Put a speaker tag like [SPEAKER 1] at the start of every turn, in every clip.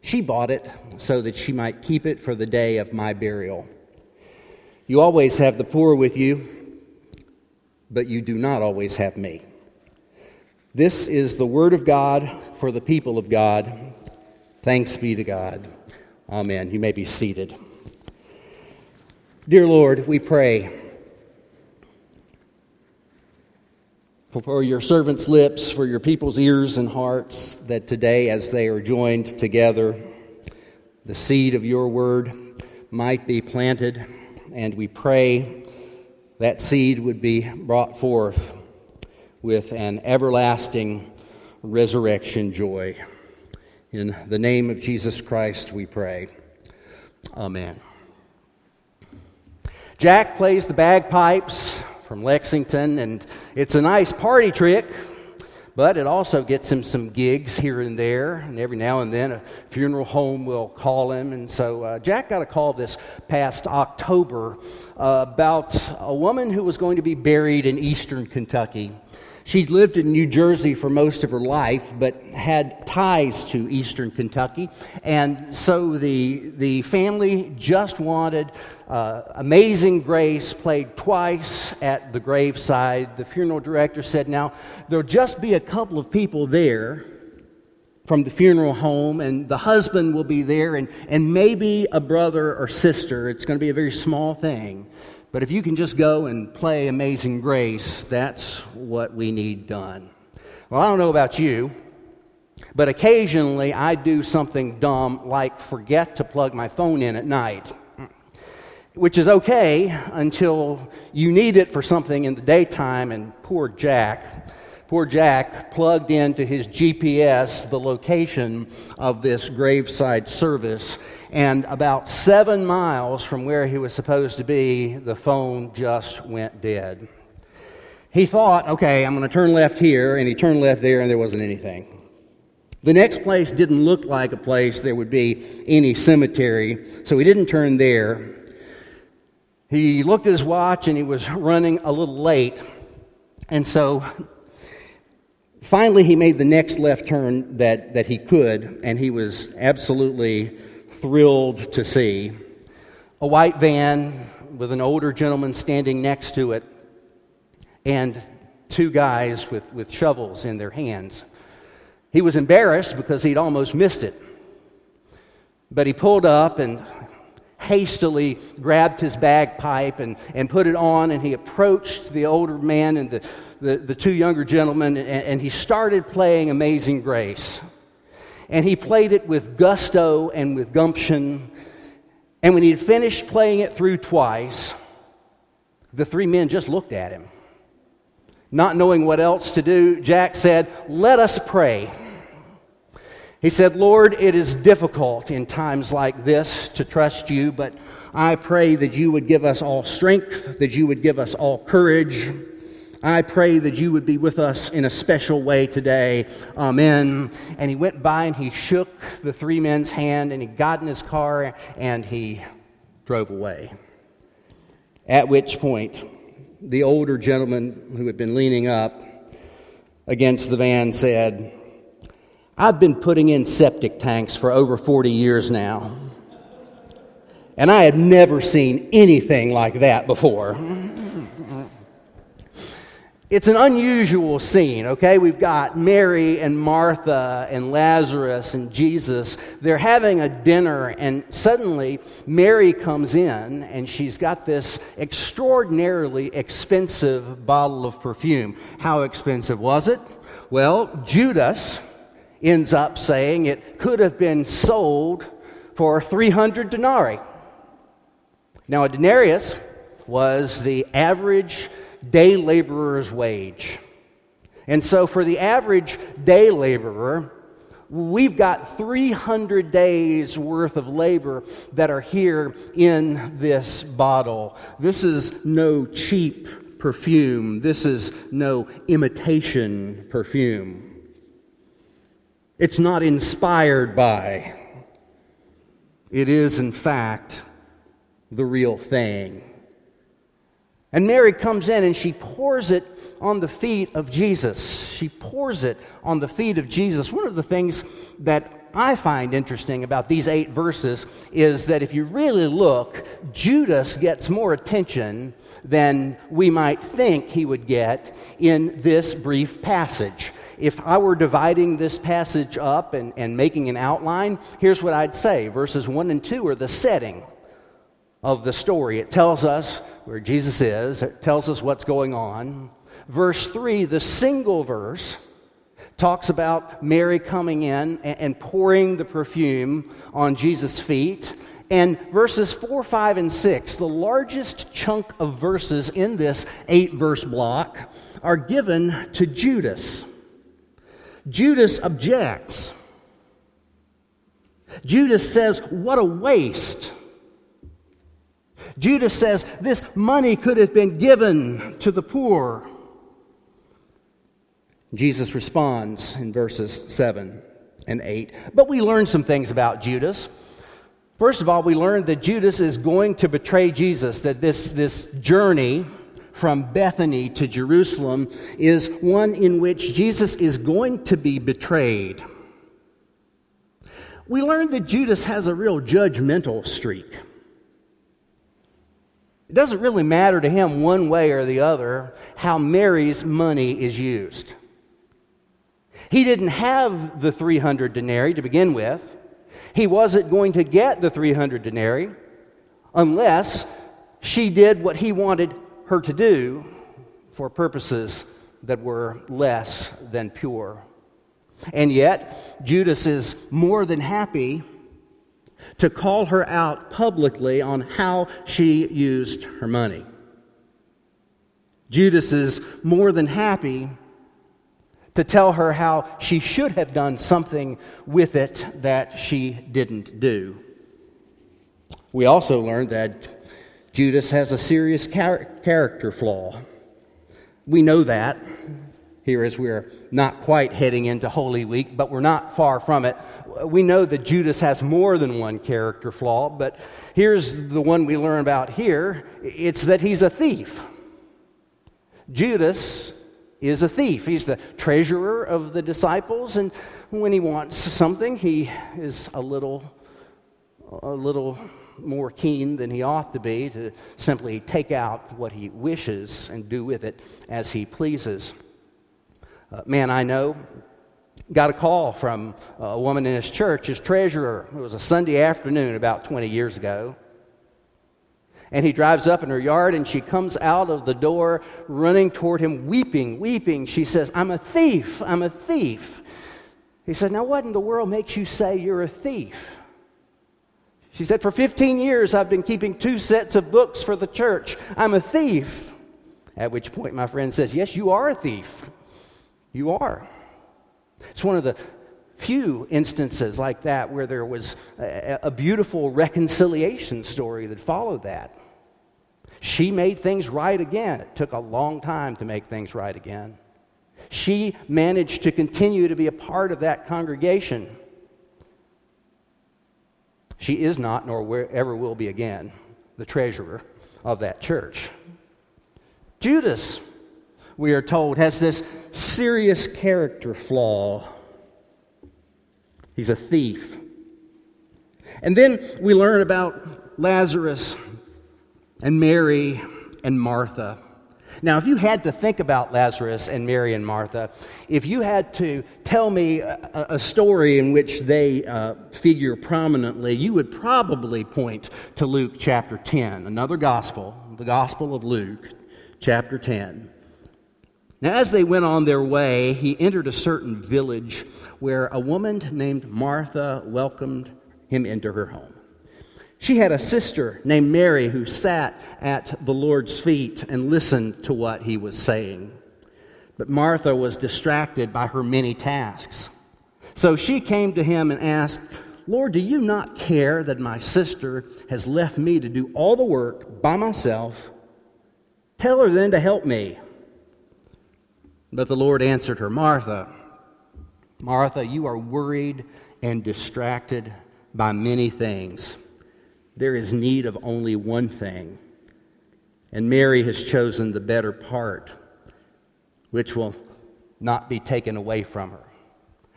[SPEAKER 1] She bought it so that she might keep it for the day of my burial. You always have the poor with you, but you do not always have me. This is the word of God for the people of God. Thanks be to God. Amen. You may be seated. Dear Lord, we pray for your servants' lips, for your people's ears and hearts, that today, as they are joined together, the seed of your word might be planted, and we pray that seed would be brought forth with an everlasting resurrection joy. In the name of Jesus Christ, we pray. Amen. Jack plays the bagpipes from Lexington, and it's a nice party trick, but it also gets him some gigs here and there. And every now and then, a funeral home will call him. And so uh, Jack got a call this past October uh, about a woman who was going to be buried in eastern Kentucky. She'd lived in New Jersey for most of her life, but had ties to eastern Kentucky. And so the, the family just wanted uh, Amazing Grace played twice at the graveside. The funeral director said, Now, there'll just be a couple of people there from the funeral home, and the husband will be there, and, and maybe a brother or sister. It's going to be a very small thing. But if you can just go and play Amazing Grace, that's what we need done. Well, I don't know about you, but occasionally I do something dumb like forget to plug my phone in at night, which is okay until you need it for something in the daytime, and poor Jack. Poor Jack plugged into his GPS the location of this graveside service and about seven miles from where he was supposed to be, the phone just went dead. He thought, okay, I'm going to turn left here, and he turned left there, and there wasn't anything. The next place didn't look like a place there would be any cemetery, so he didn't turn there. He looked at his watch and he was running a little late, and so finally he made the next left turn that, that he could, and he was absolutely thrilled to see. A white van with an older gentleman standing next to it, and two guys with, with shovels in their hands. He was embarrassed because he'd almost missed it. But he pulled up and hastily grabbed his bagpipe and, and put it on, and he approached the older man and the, the, the two younger gentlemen, and, and he started playing Amazing Grace and he played it with gusto and with gumption. And when he had finished playing it through twice, the three men just looked at him. Not knowing what else to do, Jack said, Let us pray. He said, Lord, it is difficult in times like this to trust you, but I pray that you would give us all strength, that you would give us all courage I pray that you would be with us in a special way today. Amen. And he went by and he shook the three men's hand and he got in his car and he drove away. At which point, the older gentleman who had been leaning up against the van said, I've been putting in septic tanks for over 40 years now. And I had never seen anything like that before. It's an unusual scene, okay? We've got Mary and Martha and Lazarus and Jesus. They're having a dinner, and suddenly Mary comes in and she's got this extraordinarily expensive bottle of perfume. How expensive was it? Well, Judas ends up saying it could have been sold for 300 denarii. Now, a denarius was the average day laborer's wage. And so, for the average day laborer, we've got 300 days worth of labor that are here in this bottle. This is no cheap perfume, this is no imitation perfume. It's not inspired by, it is, in fact, the real thing. And Mary comes in and she pours it on the feet of Jesus. She pours it on the feet of Jesus. One of the things that I find interesting about these eight verses is that if you really look, Judas gets more attention than we might think he would get in this brief passage. If I were dividing this passage up and, and making an outline, here's what I'd say. Verses 1 and 2 are the setting of the story. It tells us where Jesus is, it tells us what's going on. Verse 3, the single verse, talks about Mary coming in and, pouring the perfume on Jesus' feet. And verses 4, 5, and 6, the largest chunk of verses in this eight verse block, are given to Judas. Judas objects. Judas says, What a waste. Judas says this money could have been given to the poor. Jesus responds in verses 7 and 8. But we learn some things about Judas. First of all, we learn that Judas is going to betray Jesus, that this, this journey from Bethany to Jerusalem is one in which Jesus is going to be betrayed. We learn that Judas has a real judgmental streak. It doesn't really matter to him one way or the other how Mary's money is used. He didn't have the 300 denarii to begin with. He wasn't going to get the 300 denarii unless she did what he wanted her to do for purposes that were less than pure. And yet, Judas is more than happy to call her out publicly on how she used her money. Judas is more than happy to tell her how she should have done something with it that she didn't do. We also learned that Judas has a serious char- character flaw. We know that here as we're not quite heading into Holy Week, but we're not far from it. We know that Judas has more than one character flaw, but here's the one we learn about here it's that he's a thief. Judas is a thief. He's the treasurer of the disciples, and when he wants something, he is a little, a little more keen than he ought to be to simply take out what he wishes and do with it as he pleases. Uh, man I know got a call from a woman in his church, his treasurer. It was a Sunday afternoon about 20 years ago. And he drives up in her yard and she comes out of the door running toward him, weeping, weeping. She says, I'm a thief, I'm a thief. He said, Now, what in the world makes you say you're a thief? She said, For 15 years I've been keeping two sets of books for the church. I'm a thief. At which point my friend says, Yes, you are a thief. You are. It's one of the few instances like that where there was a, a, beautiful reconciliation story that followed that. She made things right again. It took a long time to make things right again. She managed to continue to be a part of that congregation. She is not, nor ever will be again, the treasurer of that church. Judas we are told, has this serious character flaw. He's a thief. And then we learn about Lazarus and Mary and Martha. Now, if you had to think about Lazarus and Mary and Martha, if you had to tell me a, a story in which they uh, figure prominently, you would probably point to Luke chapter 10, another gospel, the Gospel of Luke, chapter 10. Now, as they went on their way, he entered a certain village where a woman named Martha welcomed him into her home. She had a sister named Mary who sat at the Lord's feet and listened to what he was saying. But Martha was distracted by her many tasks. So she came to him and asked, Lord, do you not care that my sister has left me to do all the work by myself? Tell her then to help me. But the Lord answered her, Martha, Martha, you are worried and distracted by many things there is need of only one thing. And Mary has chosen the better part, which will not be taken away from her.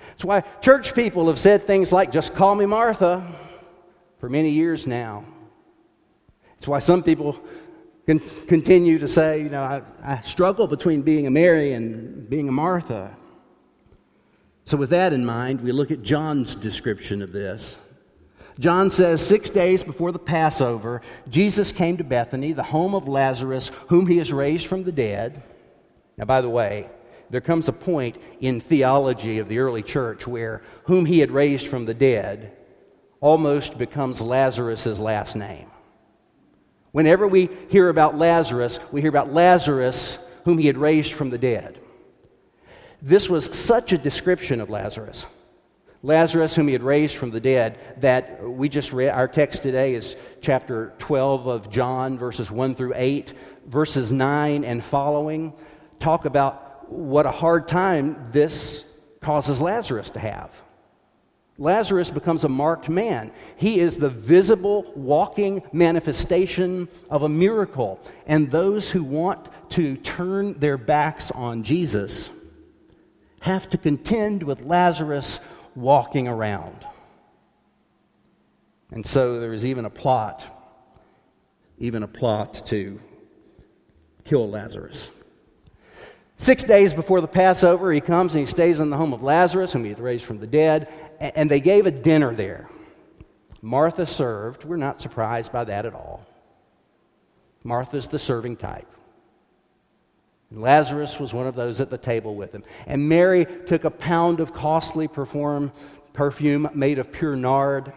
[SPEAKER 1] That's why church people have said things like, just call me Martha, for many years now. It's why some people can continue to say, you know, I, I struggle between being a Mary and being a Martha. So, with that in mind, we look at John's description of this. John says, Six days before the Passover, Jesus came to Bethany, the home of Lazarus, whom he has raised from the dead. Now, by the way, there comes a point in theology of the early church where whom he had raised from the dead almost becomes Lazarus' last name. Whenever we hear about Lazarus, we hear about Lazarus whom he had raised from the dead. This was such a description of Lazarus Lazarus, whom he had raised from the dead, that we just read. Our text today is chapter 12 of John, verses 1 through 8. Verses 9 and following talk about what a hard time this causes Lazarus to have. Lazarus becomes a marked man. He is the visible, walking manifestation of a miracle. And those who want to turn their backs on Jesus have to contend with Lazarus walking around. And so there is even a plot, even a plot to kill Lazarus. Six days before the Passover, he comes and he stays in the home of Lazarus, whom he had raised from the dead, and they gave a dinner there. Martha served. We're not surprised by that at all. Martha's the serving type. Lazarus was one of those at the table with him. And Mary took a pound of costly perfume, perfume made of pure nard,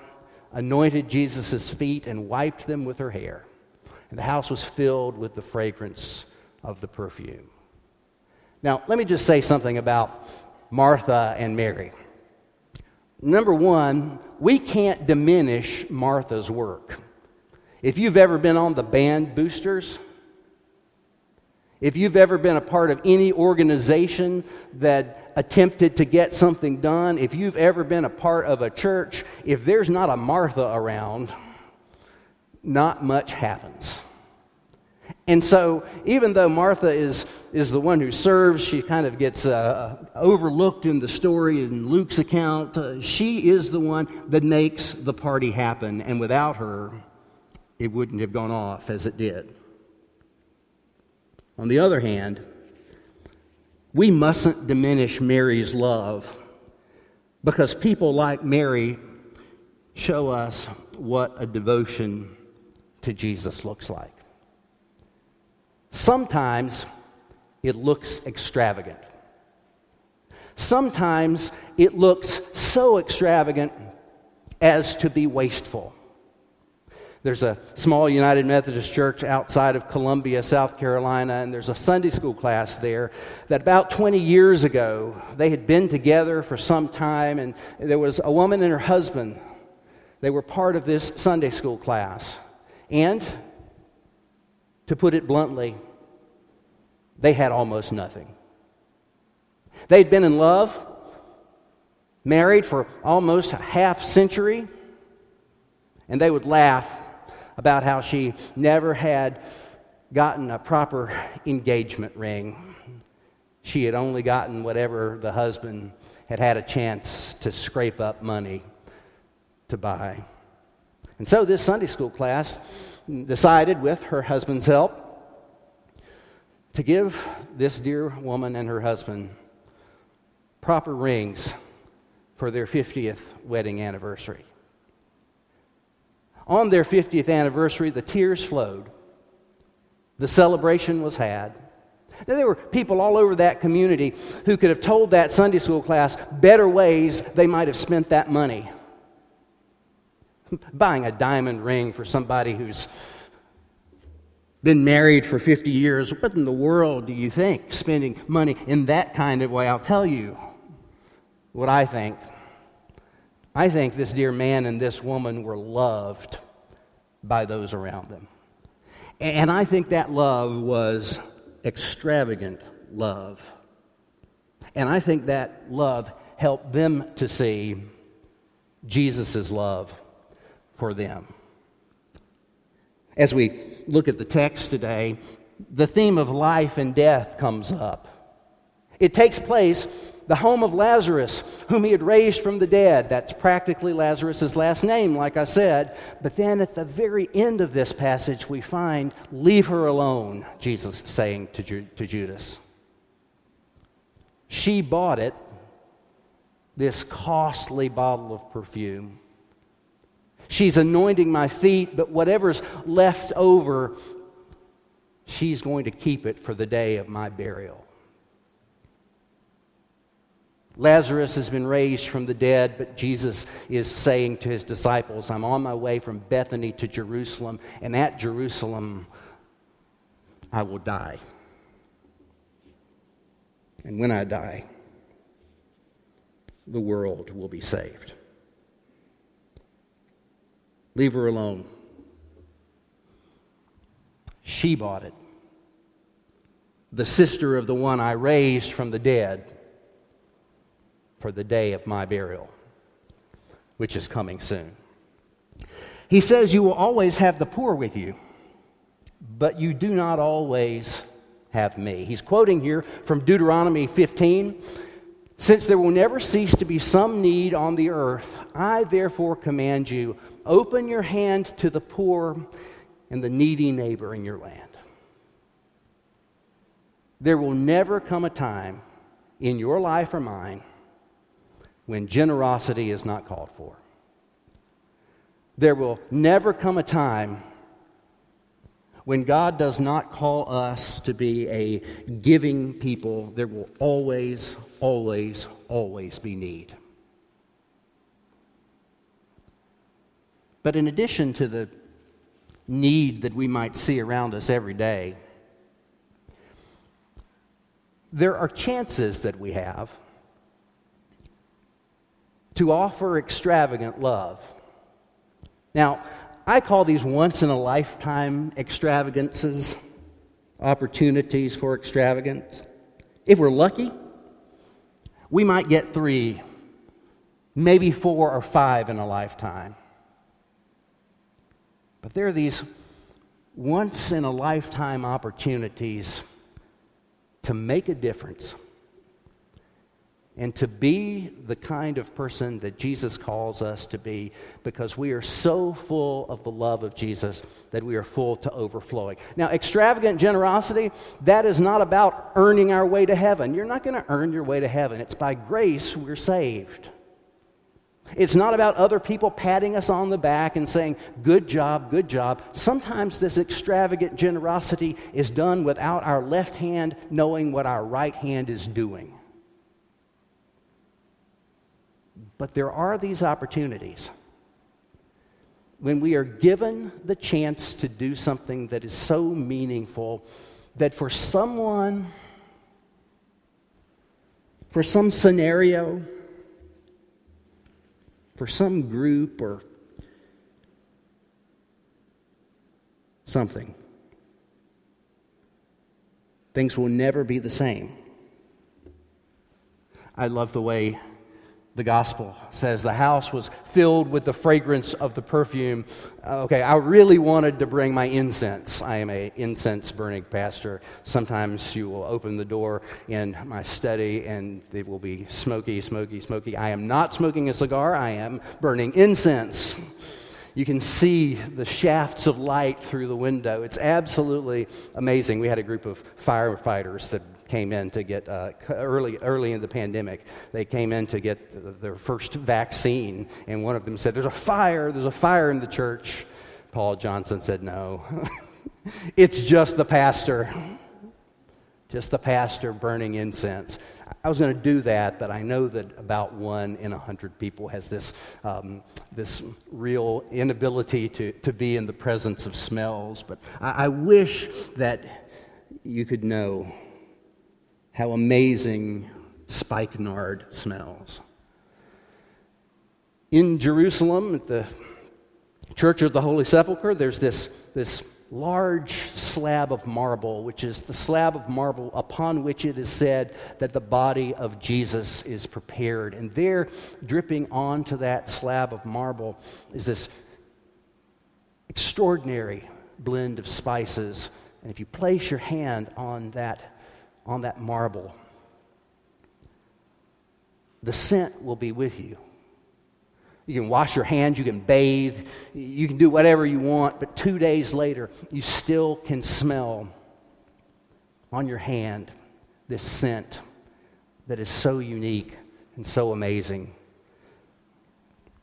[SPEAKER 1] anointed Jesus' feet, and wiped them with her hair. And the house was filled with the fragrance of the perfume. Now, let me just say something about Martha and Mary. Number one, we can't diminish Martha's work. If you've ever been on the band boosters, if you've ever been a part of any organization that attempted to get something done, if you've ever been a part of a church, if there's not a Martha around, not much happens. And so, even though Martha is, is the one who serves, she kind of gets uh, overlooked in the story in Luke's account. Uh, she is the one that makes the party happen, and without her, it wouldn't have gone off as it did. On the other hand, we mustn't diminish Mary's love because people like Mary show us what a devotion to Jesus looks like. Sometimes it looks extravagant. Sometimes it looks so extravagant as to be wasteful. There's a small United Methodist church outside of Columbia, South Carolina, and there's a Sunday school class there that about 20 years ago, they had been together for some time, and there was a woman and her husband. They were part of this Sunday school class. And, to put it bluntly, they had almost nothing. They'd been in love, married for almost a half century, and they would laugh about how she never had gotten a proper engagement ring. She had only gotten whatever the husband had had a chance to scrape up money to buy. And so this Sunday school class decided, with her husband's help, to give this dear woman and her husband proper rings for their 50th wedding anniversary. On their 50th anniversary, the tears flowed, the celebration was had. Now, there were people all over that community who could have told that Sunday school class better ways they might have spent that money. Buying a diamond ring for somebody who's been married for 50 years, what in the world do you think? Spending money in that kind of way. I'll tell you what I think. I think this dear man and this woman were loved by those around them. And I think that love was extravagant love. And I think that love helped them to see Jesus' love for them. As we look at the text today, the theme of life and death comes up. It takes place the home of Lazarus, whom he had raised from the dead. That's practically Lazarus' last name, like I said. But then at the very end of this passage, we find, Leave her alone, Jesus saying to, Ju- to Judas. She bought it, this costly bottle of perfume. She's anointing my feet, but whatever's left over, she's going to keep it for the day of my burial. Lazarus has been raised from the dead, but Jesus is saying to his disciples, I'm on my way from Bethany to Jerusalem, and at Jerusalem I will die. And when I die, the world will be saved. Leave her alone. She bought it. The sister of the one I raised from the dead for the day of my burial, which is coming soon. He says, You will always have the poor with you, but you do not always have me. He's quoting here from Deuteronomy 15. Since there will never cease to be some need on the earth, I therefore command you open your hand to the poor and the needy neighbor in your land. There will never come a time in your life or mine when generosity is not called for. There will never come a time when God does not call us to be a giving people. There will always, always, always be need. But in addition to the need that we might see around us every day, there are chances that we have to offer extravagant love. Now, I call these once in a lifetime extravagances, opportunities for extravagance. If we're lucky, we might get three, maybe four or five in a lifetime. But there are these once in a lifetime opportunities to make a difference and to be the kind of person that Jesus calls us to be because we are so full of the love of Jesus that we are full to overflowing. Now, extravagant generosity, that is not about earning our way to heaven. You're not going to earn your way to heaven, it's by grace we're saved. It's not about other people patting us on the back and saying, Good job, good job. Sometimes this extravagant generosity is done without our left hand knowing what our right hand is doing. But there are these opportunities when we are given the chance to do something that is so meaningful that for someone, for some scenario, for some group or something, things will never be the same. I love the way the gospel says the house was filled with the fragrance of the perfume. Uh, okay i really wanted to bring my incense. I am a incense burning pastor. Sometimes you will open the door in my study and it will be smoky smoky smoky. I am not smoking a cigar. I am burning incense. You can see the shafts of light through the window. It's absolutely amazing. We had a group of firefighters that came in to get uh, early early in the pandemic. They came in to get their first vaccine, and one of them said, "There's a fire! There's a fire in the church." Paul Johnson said, "No, it's just the pastor." Just the pastor burning incense. I was going to do that, but I know that about one in a hundred people has this, um, this real inability to, to be in the presence of smells. But I, I wish that you could know how amazing spikenard smells. In Jerusalem, at the Church of the Holy Sepulchre, there's this, this large slab of marble, which is the slab of marble upon which it is said that the body of Jesus is prepared. And there, dripping onto that slab of marble, is this extraordinary blend of spices. And if you place your hand on that, on that marble, the scent will be with you. You can wash your hands, you can bathe, you can do whatever you want, but two days later, you still can smell on your hand this scent that is so unique and so amazing.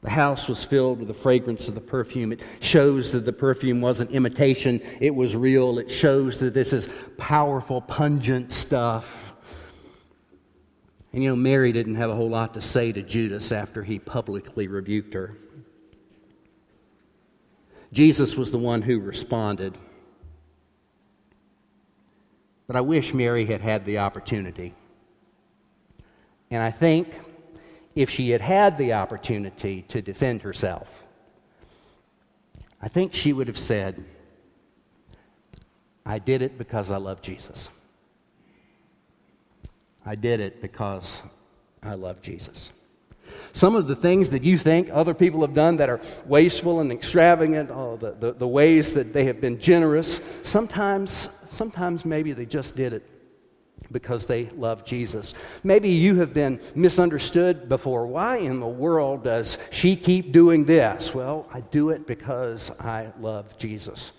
[SPEAKER 1] The house was filled with the fragrance of the perfume. It shows that the perfume wasn't imitation, it was real. It shows that this is powerful, pungent stuff. And you know, Mary didn't have a whole lot to say to Judas after he publicly rebuked her. Jesus was the one who responded. But I wish Mary had had the opportunity. And I think if she had had the opportunity to defend herself, I think she would have said, I did it because I love Jesus. I did it because I love Jesus. Some of the things that you think other people have done that are wasteful and extravagant, oh, the, the, the ways that they have been generous, sometimes, sometimes maybe they just did it because they love Jesus. Maybe you have been misunderstood before. Why in the world does she keep doing this? Well, I do it because I love Jesus.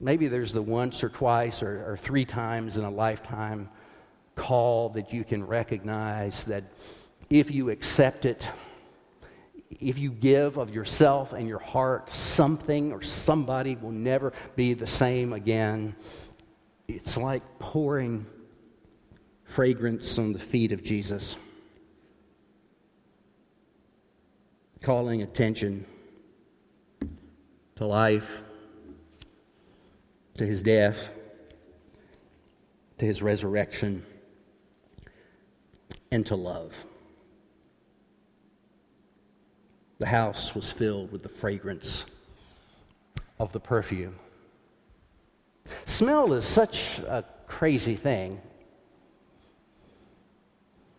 [SPEAKER 1] Maybe there's the once or twice or, or three times in a lifetime call that you can recognize that if you accept it, if you give of yourself and your heart, something or somebody will never be the same again. It's like pouring fragrance on the feet of Jesus, calling attention to life to his death, to his resurrection, and to love. The house was filled with the fragrance of the perfume. Smell is such a crazy thing.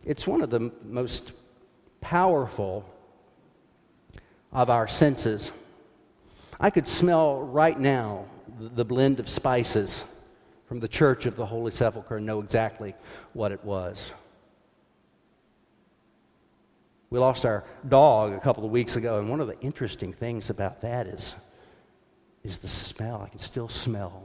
[SPEAKER 1] It's one of the most powerful of our senses. I could smell right now the blend of spices from the Church of the Holy Sepulchre and know exactly what it was. We lost our dog a couple of weeks ago, and one of the interesting things about that is, is the smell. I can still smell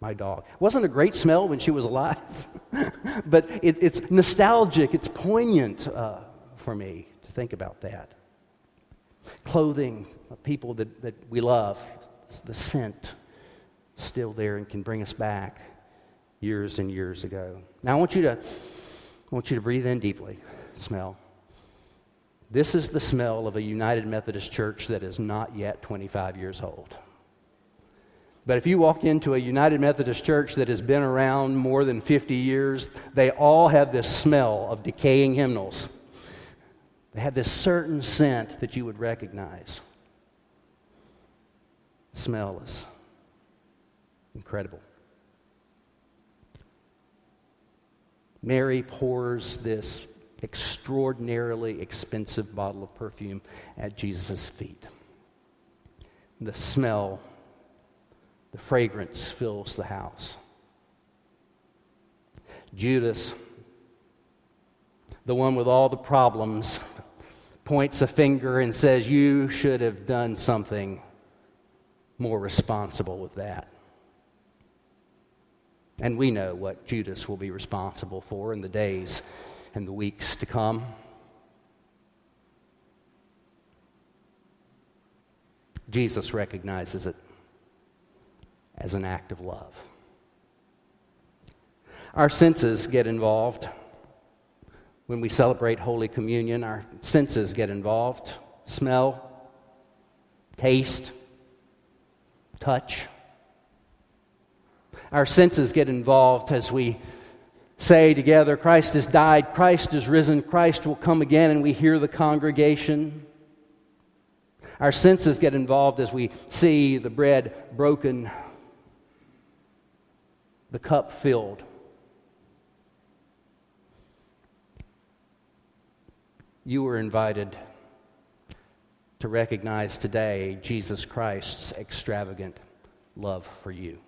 [SPEAKER 1] my dog. Wasn't a great smell when she was alive, but it, it's nostalgic, it's poignant uh, for me to think about that. Clothing, of people that, that we love, the scent still there and can bring us back years and years ago. Now I want you to I want you to breathe in deeply. Smell. This is the smell of a United Methodist Church that is not yet 25 years old. But if you walk into a United Methodist Church that has been around more than 50 years, they all have this smell of decaying hymnals. They have this certain scent that you would recognize smell is incredible. Mary pours this extraordinarily expensive bottle of perfume at Jesus' feet. The smell, the fragrance fills the house. Judas, the one with all the problems, points a finger and says, You should have done something more responsible with that. And we know what Judas will be responsible for in the days and the weeks to come. Jesus recognizes it as an act of love. Our senses get involved. When we celebrate Holy Communion, our senses get involved smell, taste, touch. Our senses get involved as we say together, Christ has died, Christ is risen, Christ will come again, and we hear the congregation. Our senses get involved as we see the bread broken, the cup filled. You were invited to recognize today Jesus Christ's extravagant love for you.